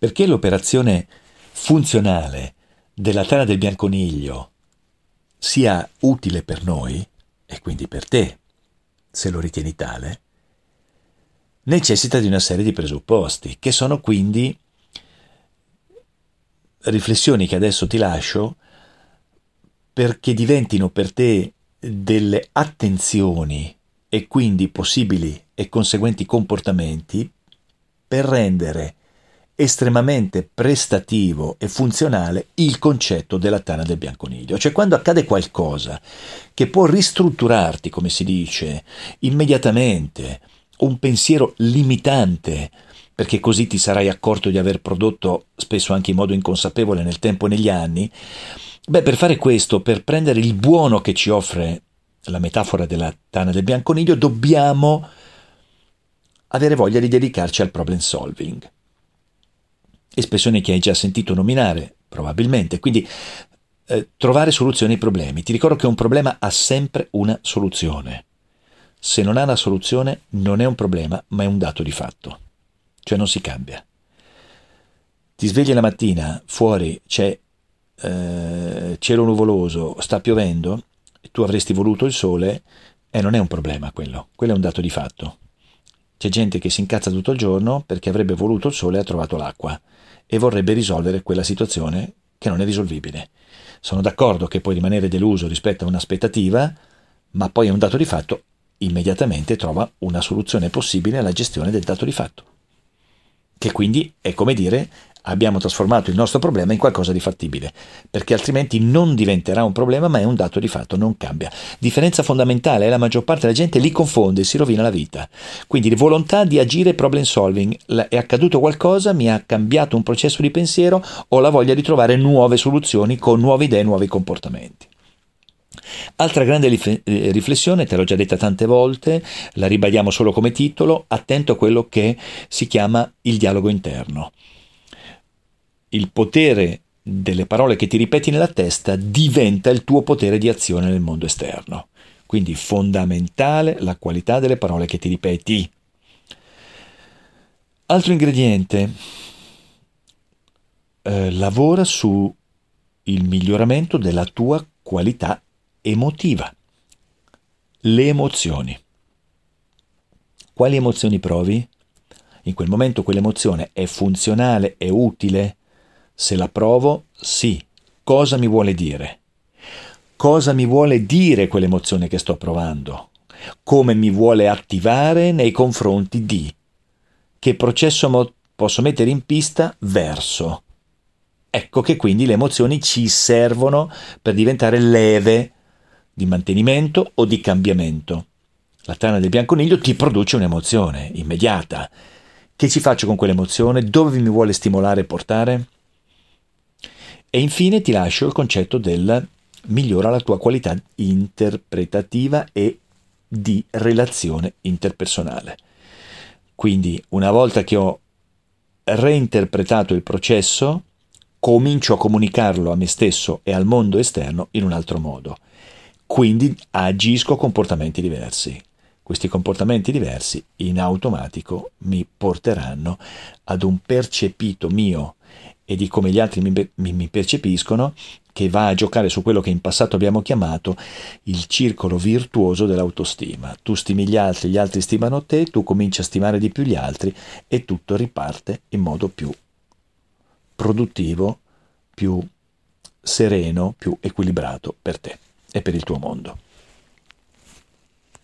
Perché l'operazione funzionale della tana del bianconiglio sia utile per noi, e quindi per te, se lo ritieni tale, necessita di una serie di presupposti, che sono quindi riflessioni che adesso ti lascio perché diventino per te delle attenzioni e quindi possibili e conseguenti comportamenti per rendere estremamente prestativo e funzionale il concetto della tana del bianconiglio. Cioè quando accade qualcosa che può ristrutturarti, come si dice, immediatamente, un pensiero limitante, perché così ti sarai accorto di aver prodotto, spesso anche in modo inconsapevole nel tempo e negli anni, beh, per fare questo, per prendere il buono che ci offre la metafora della tana del bianconiglio, dobbiamo avere voglia di dedicarci al problem solving espressione che hai già sentito nominare, probabilmente. Quindi eh, trovare soluzioni ai problemi. Ti ricordo che un problema ha sempre una soluzione. Se non ha una soluzione non è un problema, ma è un dato di fatto. Cioè non si cambia. Ti svegli la mattina, fuori c'è eh, cielo nuvoloso, sta piovendo, tu avresti voluto il sole e non è un problema quello, quello è un dato di fatto. C'è gente che si incazza tutto il giorno perché avrebbe voluto il sole e ha trovato l'acqua e vorrebbe risolvere quella situazione che non è risolvibile. Sono d'accordo che puoi rimanere deluso rispetto a un'aspettativa, ma poi è un dato di fatto, immediatamente trova una soluzione possibile alla gestione del dato di fatto. Che quindi è come dire abbiamo trasformato il nostro problema in qualcosa di fattibile, perché altrimenti non diventerà un problema, ma è un dato di fatto, non cambia. Differenza fondamentale è la maggior parte della gente li confonde si rovina la vita. Quindi volontà di agire problem solving, è accaduto qualcosa, mi ha cambiato un processo di pensiero, ho la voglia di trovare nuove soluzioni con nuove idee, nuovi comportamenti. Altra grande eh, riflessione, te l'ho già detta tante volte, la ribadiamo solo come titolo, attento a quello che si chiama il dialogo interno il potere delle parole che ti ripeti nella testa diventa il tuo potere di azione nel mondo esterno. Quindi fondamentale la qualità delle parole che ti ripeti. Altro ingrediente, eh, lavora su il miglioramento della tua qualità emotiva. Le emozioni. Quali emozioni provi? In quel momento quell'emozione è funzionale, è utile, se la provo, sì. Cosa mi vuole dire? Cosa mi vuole dire quell'emozione che sto provando? Come mi vuole attivare nei confronti di? Che processo mo- posso mettere in pista verso? Ecco che quindi le emozioni ci servono per diventare leve di mantenimento o di cambiamento. La tana del bianconiglio ti produce un'emozione immediata. Che ci faccio con quell'emozione? Dove mi vuole stimolare e portare? E infine ti lascio il concetto del migliora la tua qualità interpretativa e di relazione interpersonale. Quindi una volta che ho reinterpretato il processo, comincio a comunicarlo a me stesso e al mondo esterno in un altro modo. Quindi agisco comportamenti diversi. Questi comportamenti diversi in automatico mi porteranno ad un percepito mio e di come gli altri mi, mi, mi percepiscono, che va a giocare su quello che in passato abbiamo chiamato il circolo virtuoso dell'autostima. Tu stimi gli altri, gli altri stimano te, tu cominci a stimare di più gli altri e tutto riparte in modo più produttivo, più sereno, più equilibrato per te e per il tuo mondo.